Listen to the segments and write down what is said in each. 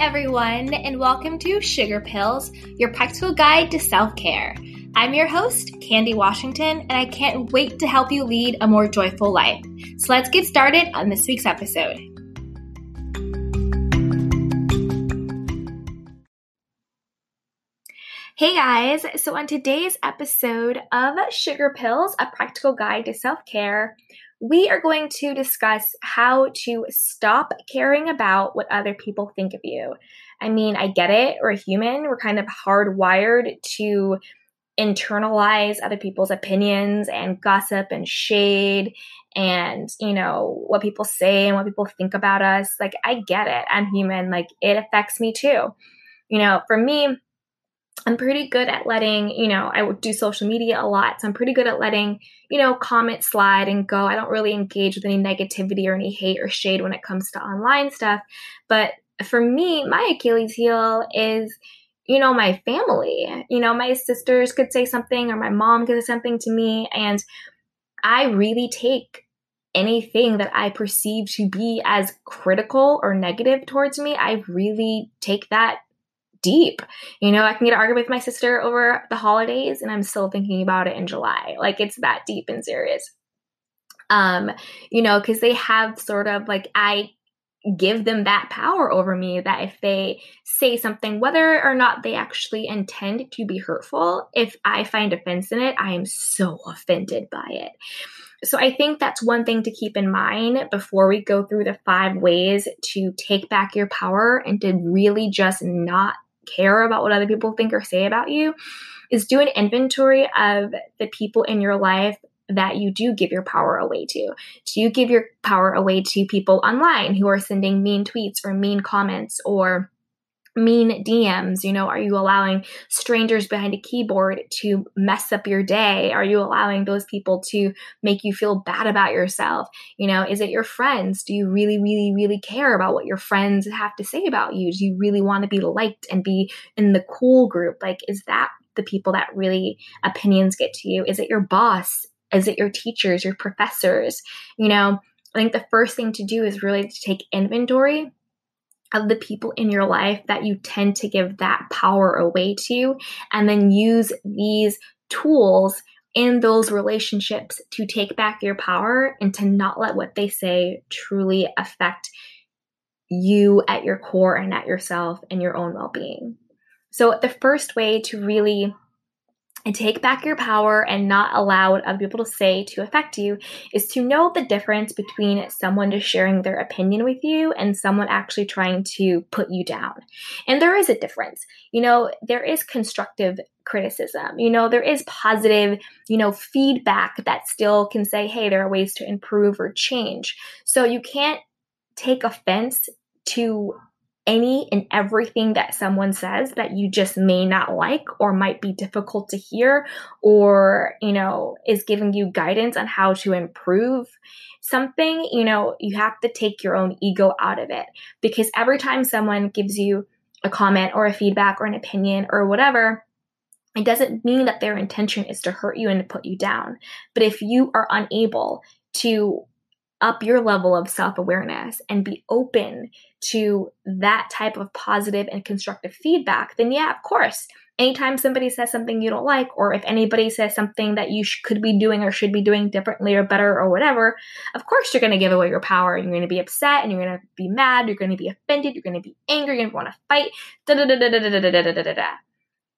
everyone, and welcome to Sugar Pills, your practical guide to self care. I'm your host, Candy Washington, and I can't wait to help you lead a more joyful life. So let's get started on this week's episode. Hey guys, so on today's episode of Sugar Pills, a practical guide to self care, we are going to discuss how to stop caring about what other people think of you. I mean, I get it. We're human. We're kind of hardwired to internalize other people's opinions and gossip and shade and, you know, what people say and what people think about us. Like, I get it. I'm human. Like, it affects me too. You know, for me, I'm pretty good at letting, you know, I do social media a lot. So I'm pretty good at letting, you know, comments slide and go. I don't really engage with any negativity or any hate or shade when it comes to online stuff. But for me, my Achilles heel is, you know, my family. You know, my sisters could say something or my mom could say something to me. And I really take anything that I perceive to be as critical or negative towards me, I really take that deep. You know, I can get an argument with my sister over the holidays and I'm still thinking about it in July. Like it's that deep and serious. Um, you know, because they have sort of like I give them that power over me that if they say something, whether or not they actually intend to be hurtful, if I find offense in it, I am so offended by it. So I think that's one thing to keep in mind before we go through the five ways to take back your power and to really just not care about what other people think or say about you is do an inventory of the people in your life that you do give your power away to. Do you give your power away to people online who are sending mean tweets or mean comments or mean DMs? You know, are you allowing strangers behind a keyboard to mess up your day? Are you allowing those people to make you feel bad about yourself? You know, is it your friends? Do you really, really, really care about what your friends have to say about you? Do you really want to be liked and be in the cool group? Like, is that the people that really opinions get to you? Is it your boss? Is it your teachers, your professors? You know, I think the first thing to do is really to take inventory of the people in your life that you tend to give that power away to, and then use these tools in those relationships to take back your power and to not let what they say truly affect you at your core and at yourself and your own well being. So, the first way to really and take back your power and not allow what other people to say to affect you is to know the difference between someone just sharing their opinion with you and someone actually trying to put you down. And there is a difference. You know, there is constructive criticism. You know, there is positive, you know, feedback that still can say, hey, there are ways to improve or change. So you can't take offense to any and everything that someone says that you just may not like or might be difficult to hear or, you know, is giving you guidance on how to improve something, you know, you have to take your own ego out of it because every time someone gives you a comment or a feedback or an opinion or whatever, it doesn't mean that their intention is to hurt you and to put you down. But if you are unable to up your level of self awareness and be open to that type of positive and constructive feedback, then yeah, of course, anytime somebody says something you don't like, or if anybody says something that you sh- could be doing or should be doing differently or better or whatever, of course you're going to give away your power and you're going to be upset and you're going to be mad, you're going to be offended, you're going to be angry, you're going to want to fight.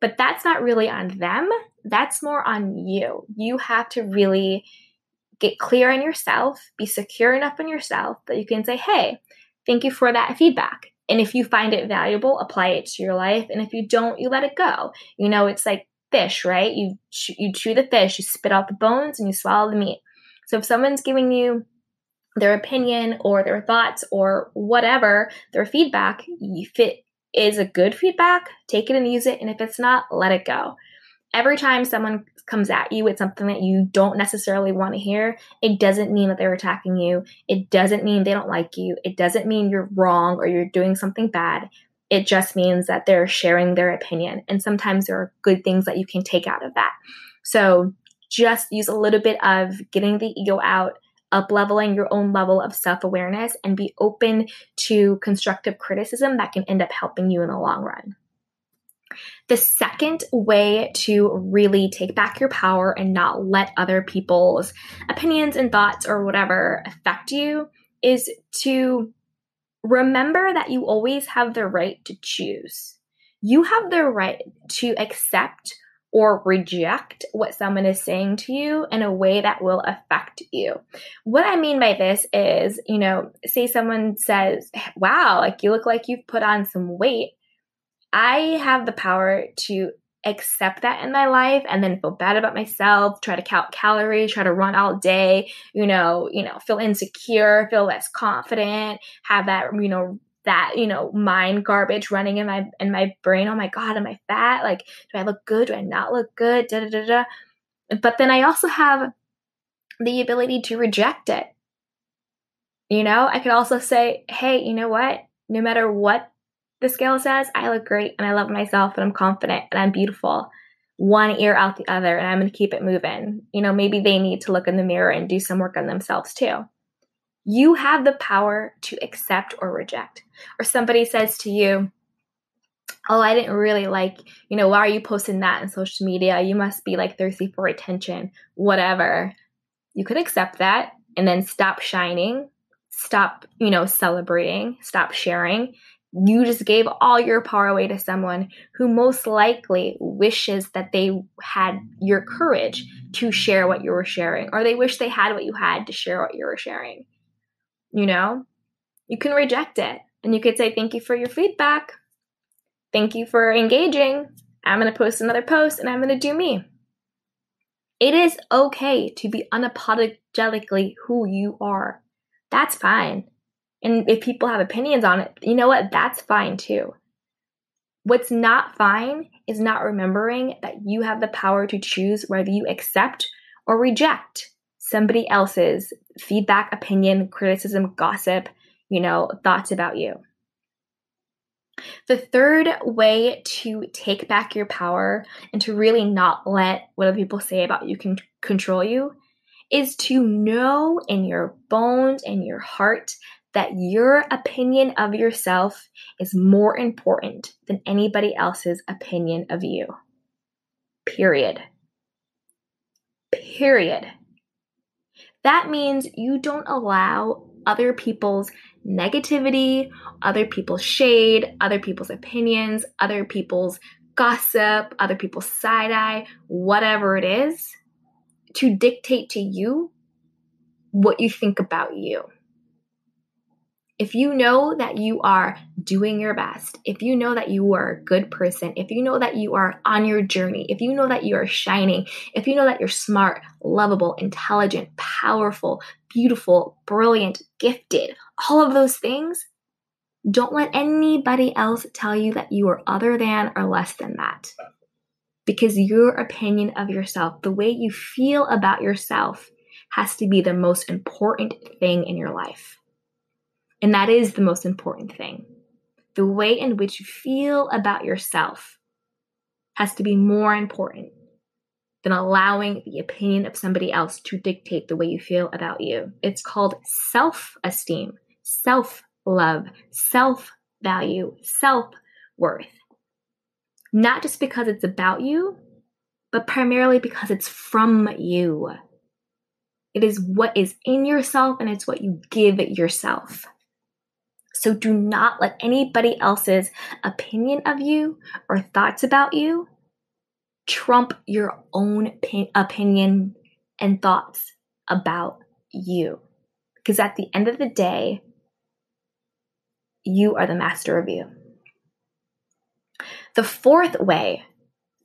But that's not really on them. That's more on you. You have to really get clear on yourself, be secure enough in yourself that you can say, hey, thank you for that feedback. And if you find it valuable, apply it to your life. And if you don't, you let it go. You know, it's like fish, right? You you chew the fish, you spit out the bones, and you swallow the meat. So if someone's giving you their opinion or their thoughts or whatever, their feedback, if it is a good feedback, take it and use it. And if it's not, let it go every time someone comes at you with something that you don't necessarily want to hear, it doesn't mean that they're attacking you. It doesn't mean they don't like you. It doesn't mean you're wrong or you're doing something bad. It just means that they're sharing their opinion. And sometimes there are good things that you can take out of that. So just use a little bit of getting the ego out, up leveling your own level of self awareness and be open to constructive criticism that can end up helping you in the long run. The second way to really take back your power and not let other people's opinions and thoughts or whatever affect you is to remember that you always have the right to choose. You have the right to accept or reject what someone is saying to you in a way that will affect you. What I mean by this is, you know, say someone says, Wow, like you look like you've put on some weight. I have the power to accept that in my life and then feel bad about myself, try to count calories, try to run all day, you know, you know, feel insecure, feel less confident, have that, you know, that, you know, mind garbage running in my in my brain. Oh my god, am I fat? Like, do I look good? Do I not look good? Da da da da. But then I also have the ability to reject it. You know, I could also say, hey, you know what? No matter what the scale says I look great and I love myself and I'm confident and I'm beautiful. One ear out the other, and I'm going to keep it moving. You know, maybe they need to look in the mirror and do some work on themselves too. You have the power to accept or reject. Or somebody says to you, Oh, I didn't really like, you know, why are you posting that in social media? You must be like thirsty for attention, whatever. You could accept that and then stop shining, stop, you know, celebrating, stop sharing, you just gave all your power away to someone who most likely wishes that they had your courage to share what you were sharing, or they wish they had what you had to share what you were sharing. You know, you can reject it and you could say, Thank you for your feedback. Thank you for engaging. I'm going to post another post and I'm going to do me. It is okay to be unapologetically who you are. That's fine. And if people have opinions on it, you know what? That's fine too. What's not fine is not remembering that you have the power to choose whether you accept or reject somebody else's feedback, opinion, criticism, gossip, you know, thoughts about you. The third way to take back your power and to really not let what other people say about you can control you is to know in your bones and your heart that your opinion of yourself is more important than anybody else's opinion of you. Period. Period. That means you don't allow other people's negativity, other people's shade, other people's opinions, other people's gossip, other people's side eye, whatever it is, to dictate to you what you think about you if you know that you are doing your best, if you know that you are a good person, if you know that you are on your journey, if you know that you are shining, if you know that you're smart, lovable, intelligent, powerful, beautiful, brilliant, gifted, all of those things, don't let anybody else tell you that you are other than or less than that. Because your opinion of yourself, the way you feel about yourself, has to be the most important thing in your life. And that is the most important thing. The way in which you feel about yourself has to be more important than allowing the opinion of somebody else to dictate the way you feel about you. It's called self esteem, self love, self value, self worth. Not just because it's about you, but primarily because it's from you. It is what is in yourself and it's what you give yourself. So do not let anybody else's opinion of you or thoughts about you trump your own opinion and thoughts about you. Because at the end of the day, you are the master of you. The fourth way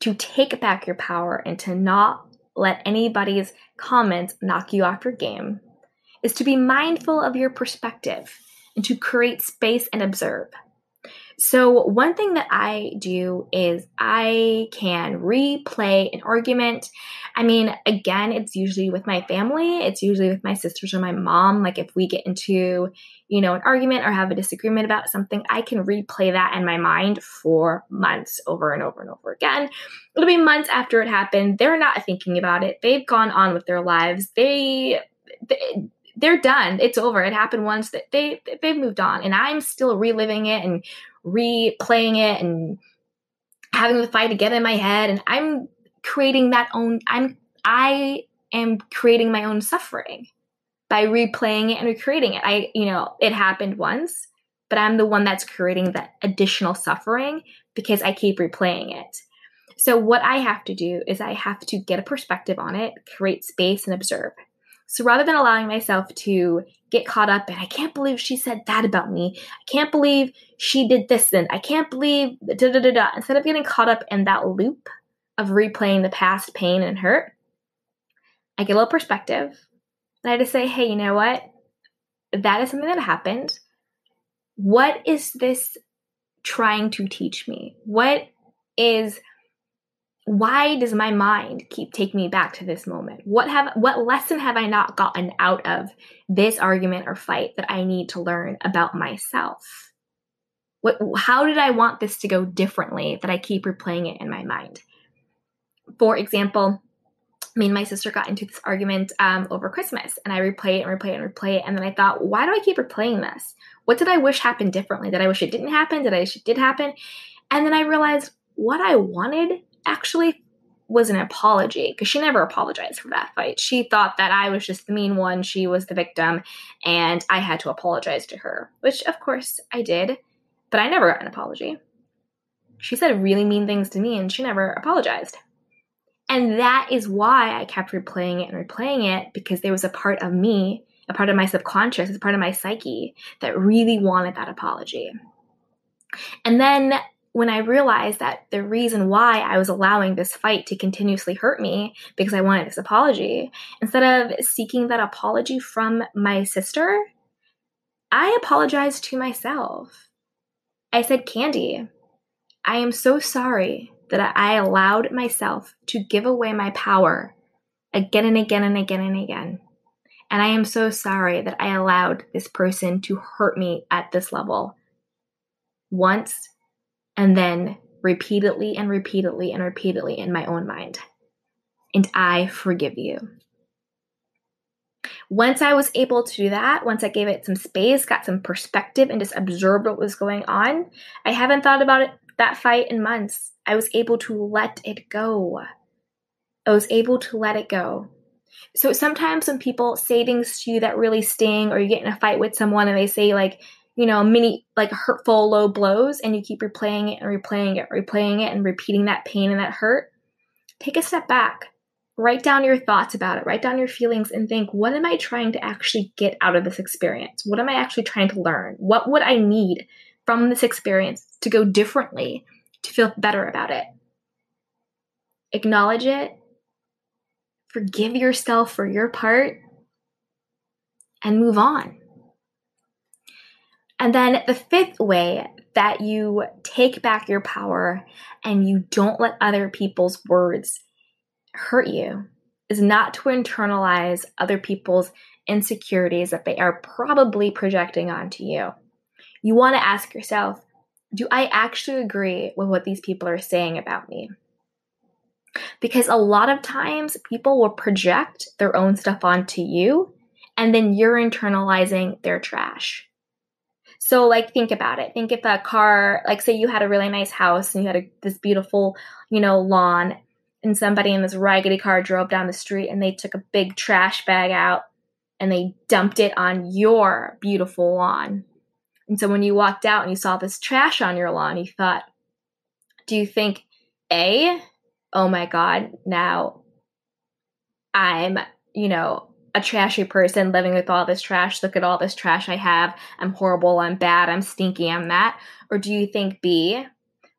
to take back your power and to not let anybody's comments knock you off your game is to be mindful of your perspective and to create space and observe. So, one thing that I do is I can replay an argument. I mean, again, it's usually with my family, it's usually with my sisters or my mom. Like, if we get into, you know, an argument or have a disagreement about something, I can replay that in my mind for months over and over and over again. It'll be months after it happened. They're not thinking about it, they've gone on with their lives. They, they they're done. It's over. It happened once. That they they've moved on, and I'm still reliving it and replaying it and having the fight again in my head. And I'm creating that own. I'm I am creating my own suffering by replaying it and recreating it. I you know it happened once, but I'm the one that's creating that additional suffering because I keep replaying it. So what I have to do is I have to get a perspective on it, create space, and observe. So rather than allowing myself to get caught up in, I can't believe she said that about me. I can't believe she did this and I can't believe da da da da. Instead of getting caught up in that loop of replaying the past pain and hurt, I get a little perspective and I just say, hey, you know what? That is something that happened. What is this trying to teach me? What is why does my mind keep taking me back to this moment? What have what lesson have I not gotten out of this argument or fight that I need to learn about myself? What how did I want this to go differently that I keep replaying it in my mind? For example, me and my sister got into this argument um, over Christmas, and I replay it and replay it and replay it, and then I thought, why do I keep replaying this? What did I wish happened differently? Did I wish it didn't happen? Did I wish it did happen? And then I realized what I wanted actually was an apology because she never apologized for that fight. She thought that I was just the mean one, she was the victim, and I had to apologize to her, which of course I did, but I never got an apology. She said really mean things to me and she never apologized. And that is why I kept replaying it and replaying it because there was a part of me, a part of my subconscious, a part of my psyche that really wanted that apology. And then when I realized that the reason why I was allowing this fight to continuously hurt me because I wanted this apology, instead of seeking that apology from my sister, I apologized to myself. I said, Candy, I am so sorry that I allowed myself to give away my power again and again and again and again. And I am so sorry that I allowed this person to hurt me at this level once and then repeatedly and repeatedly and repeatedly in my own mind. And I forgive you. Once I was able to do that, once I gave it some space, got some perspective, and just observed what was going on, I haven't thought about it, that fight in months. I was able to let it go. I was able to let it go. So sometimes when people say things to you that really sting, or you get in a fight with someone and they say, like, you know, many like hurtful low blows and you keep replaying it and replaying it, replaying it and repeating that pain and that hurt, take a step back. Write down your thoughts about it, write down your feelings and think, what am I trying to actually get out of this experience? What am I actually trying to learn? What would I need from this experience to go differently to feel better about it? Acknowledge it, forgive yourself for your part, and move on. And then the fifth way that you take back your power and you don't let other people's words hurt you is not to internalize other people's insecurities that they are probably projecting onto you. You want to ask yourself, do I actually agree with what these people are saying about me? Because a lot of times people will project their own stuff onto you and then you're internalizing their trash. So, like, think about it. Think if a car, like, say you had a really nice house and you had a, this beautiful, you know, lawn, and somebody in this raggedy car drove down the street and they took a big trash bag out and they dumped it on your beautiful lawn. And so, when you walked out and you saw this trash on your lawn, you thought, do you think, A, oh my God, now I'm, you know, a trashy person living with all this trash. Look at all this trash I have. I'm horrible. I'm bad. I'm stinky. I'm that. Or do you think B,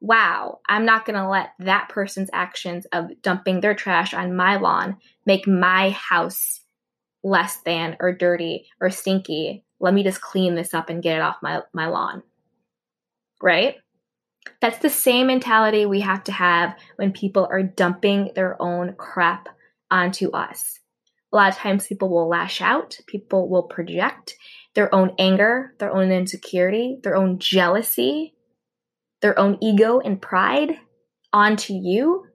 wow, I'm not going to let that person's actions of dumping their trash on my lawn make my house less than or dirty or stinky. Let me just clean this up and get it off my, my lawn. Right? That's the same mentality we have to have when people are dumping their own crap onto us a lot of times people will lash out, people will project their own anger, their own insecurity, their own jealousy, their own ego and pride onto you,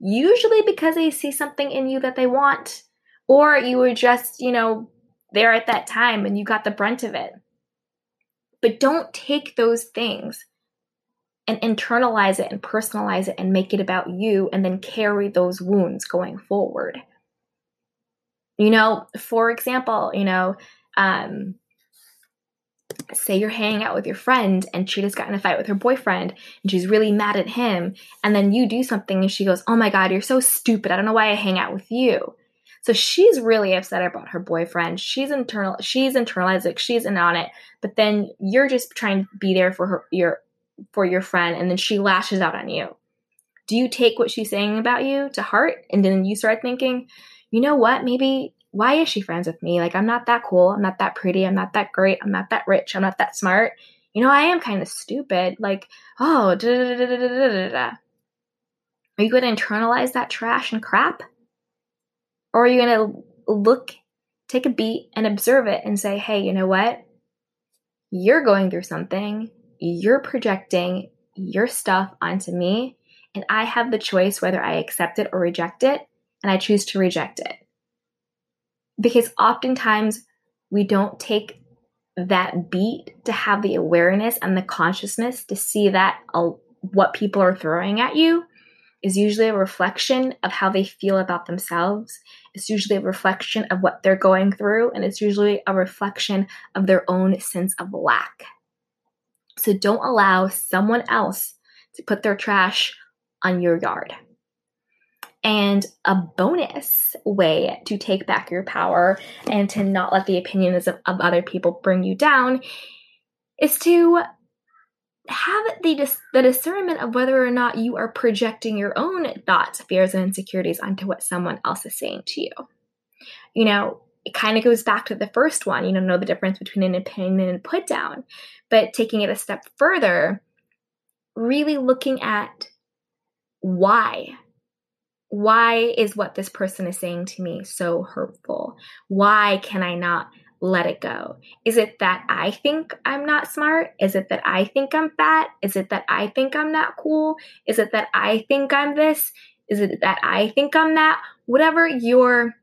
usually because they see something in you that they want, or you were just, you know, there at that time and you got the brunt of it. But don't take those things and internalize it and personalize it and make it about you and then carry those wounds going forward. You know, for example, you know, um, say you're hanging out with your friend and she just got in a fight with her boyfriend and she's really mad at him and then you do something and she goes oh my god you're so stupid. I don't know why i hang out with you. So she's really upset about her boyfriend. She's internal she's internalized like she's in on it but then you're just trying to be there for her your for your friend and then she lashes out on you do you take what she's saying about you to heart and then you start thinking you know what maybe why is she friends with me? Like, I'm not that cool. I'm not that pretty. I'm not that great. I'm not that rich. I'm not that smart. You know, I am kind of stupid. Like, oh. Are you going to internalize that trash and crap? Or are you going to look, take a beat, and observe it and say, hey, you know what? You're going through something. You're projecting your stuff onto me. And I have the choice whether I accept it or reject it. And I choose to reject it because oftentimes we don't take that beat to have the awareness and the consciousness to see that uh, what people are throwing at you is usually a reflection of how they feel about themselves. It's usually a reflection of what they're going through, and it's usually a reflection of their own sense of lack. So don't allow someone else to put their trash on your yard. And a bonus way to take back your power and to not let the opinions of, of other people bring you down is to have the, dis- the discernment of whether or not you are projecting your own thoughts, fears, and insecurities onto what someone else is saying to you. You know, it kind of goes back to the first one, you know, know the difference between an opinion and put down, but taking it a step further, really looking at why why is what this person is saying to me so hurtful? Why can I not let it go? Is it that I think I'm not smart? Is it that I think I'm fat? Is it that I think I'm not cool? Is it that I think I'm this? Is it that I think I'm that? Whatever your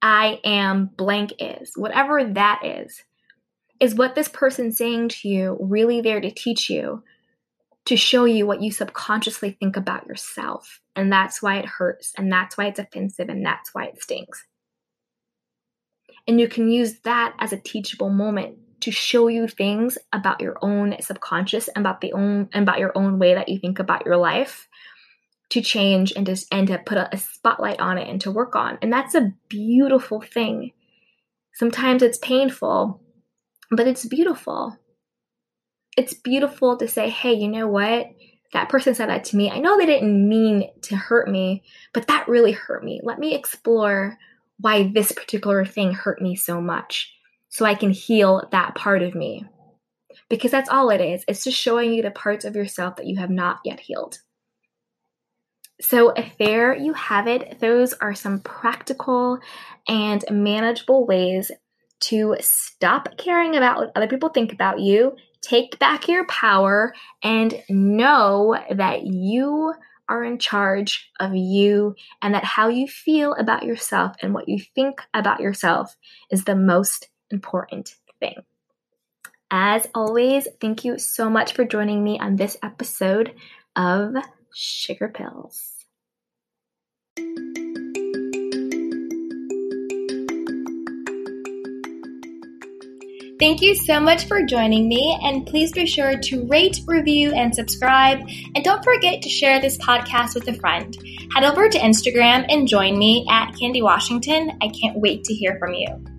I am blank is, whatever that is, is what this person saying to you really there to teach you to show you what you subconsciously think about yourself. And that's why it hurts, and that's why it's offensive, and that's why it stings. And you can use that as a teachable moment to show you things about your own subconscious and about the own and about your own way that you think about your life to change and to and to put a, a spotlight on it and to work on. And that's a beautiful thing. Sometimes it's painful, but it's beautiful it's beautiful to say, hey, you know what? That person said that to me. I know they didn't mean to hurt me, but that really hurt me. Let me explore why this particular thing hurt me so much so I can heal that part of me. Because that's all it is. It's just showing you the parts of yourself that you have not yet healed. So, if there you have it. Those are some practical and manageable ways to stop caring about what other people think about you Take back your power and know that you are in charge of you and that how you feel about yourself and what you think about yourself is the most important thing. As always, thank you so much for joining me on this episode of Sugar Pills. Thank you so much for joining me, and please be sure to rate, review, and subscribe. And don't forget to share this podcast with a friend. Head over to Instagram and join me at Candy Washington. I can't wait to hear from you.